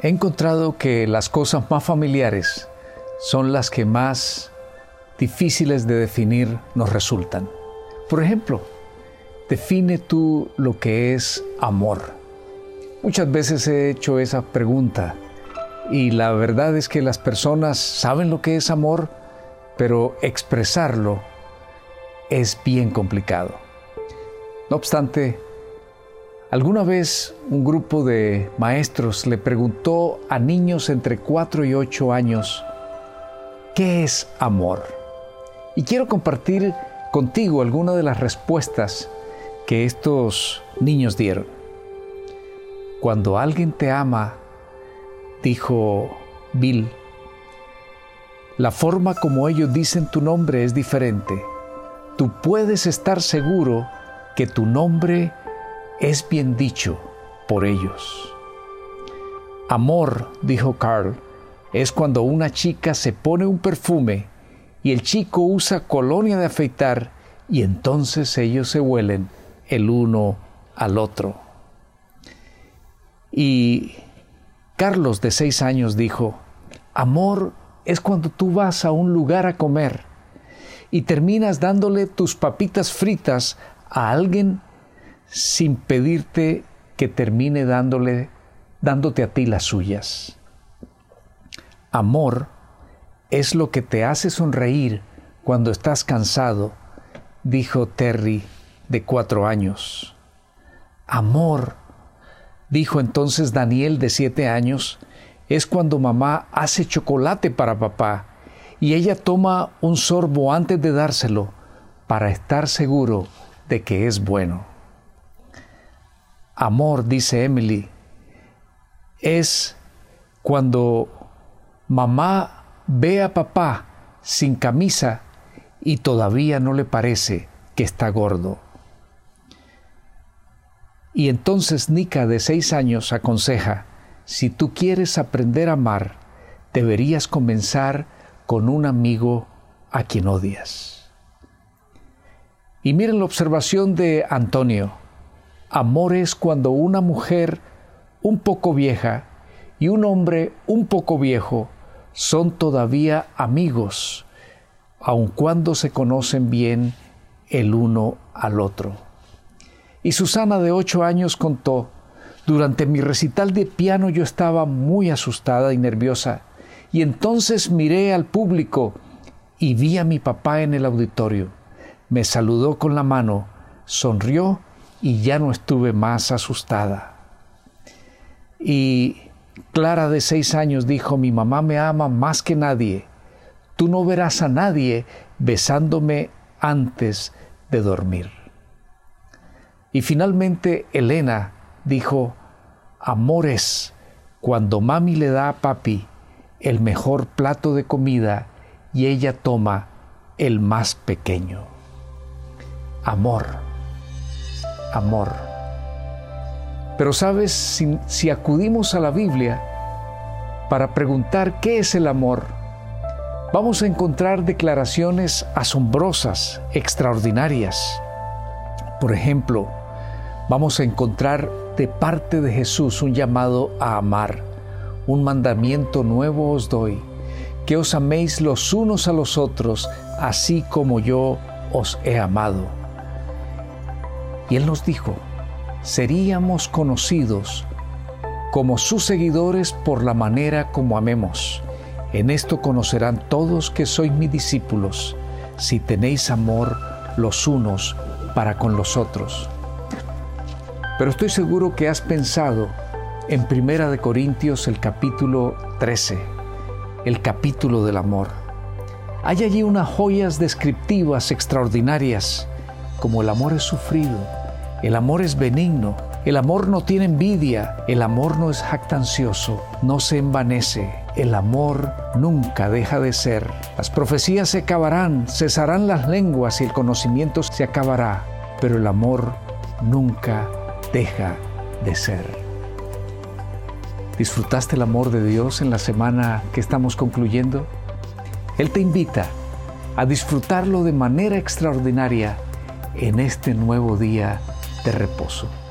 He encontrado que las cosas más familiares son las que más difíciles de definir nos resultan. Por ejemplo, define tú lo que es amor. Muchas veces he hecho esa pregunta y la verdad es que las personas saben lo que es amor, pero expresarlo es bien complicado. No obstante, alguna vez un grupo de maestros le preguntó a niños entre 4 y 8 años, ¿qué es amor? Y quiero compartir contigo algunas de las respuestas que estos niños dieron. Cuando alguien te ama, dijo Bill, la forma como ellos dicen tu nombre es diferente. Tú puedes estar seguro que tu nombre es bien dicho por ellos. Amor, dijo Carl, es cuando una chica se pone un perfume y el chico usa colonia de afeitar y entonces ellos se huelen el uno al otro. Y Carlos de seis años dijo, amor es cuando tú vas a un lugar a comer y terminas dándole tus papitas fritas a alguien sin pedirte que termine dándole, dándote a ti las suyas. Amor es lo que te hace sonreír cuando estás cansado, dijo Terry, de cuatro años. Amor, dijo entonces Daniel, de siete años, es cuando mamá hace chocolate para papá y ella toma un sorbo antes de dárselo para estar seguro de que es bueno. Amor, dice Emily, es cuando mamá ve a papá sin camisa y todavía no le parece que está gordo. Y entonces Nika de seis años aconseja, si tú quieres aprender a amar, deberías comenzar con un amigo a quien odias. Y miren la observación de Antonio. Amor es cuando una mujer un poco vieja y un hombre un poco viejo son todavía amigos, aun cuando se conocen bien el uno al otro. Y Susana de ocho años contó, durante mi recital de piano yo estaba muy asustada y nerviosa, y entonces miré al público y vi a mi papá en el auditorio. Me saludó con la mano, sonrió y ya no estuve más asustada. Y Clara de seis años dijo, mi mamá me ama más que nadie. Tú no verás a nadie besándome antes de dormir. Y finalmente Elena dijo, amores, cuando mami le da a papi el mejor plato de comida y ella toma el más pequeño. Amor, amor. Pero sabes, si, acudimos a la Biblia para preguntar qué es el amor, vamos a encontrar declaraciones asombrosas, extraordinarias. Por ejemplo, vamos a encontrar de parte de Jesús un llamado a amar. Un mandamiento nuevo os doy, que os améis los unos a los otros, así como yo os he amado. Y Él nos dijo, seríamos conocidos como sus seguidores por la manera como amemos. En esto conocerán todos que sois mis discípulos, si tenéis amor los unos para con los otros. Pero estoy seguro que has pensado en Primera de Corintios el capítulo 13, el capítulo del amor. Hay allí unas joyas descriptivas extraordinarias, como el amor es sufrido, el amor es benigno, el amor no tiene envidia, el amor no es jactancioso, no se envanece, el amor nunca deja de ser. Las profecías se acabarán, cesarán las lenguas y el conocimiento se acabará, pero el amor nunca deja de ser. ¿Disfrutaste el amor de Dios en la semana que estamos concluyendo? Él te invita a disfrutarlo de manera extraordinaria en este nuevo día de reposo.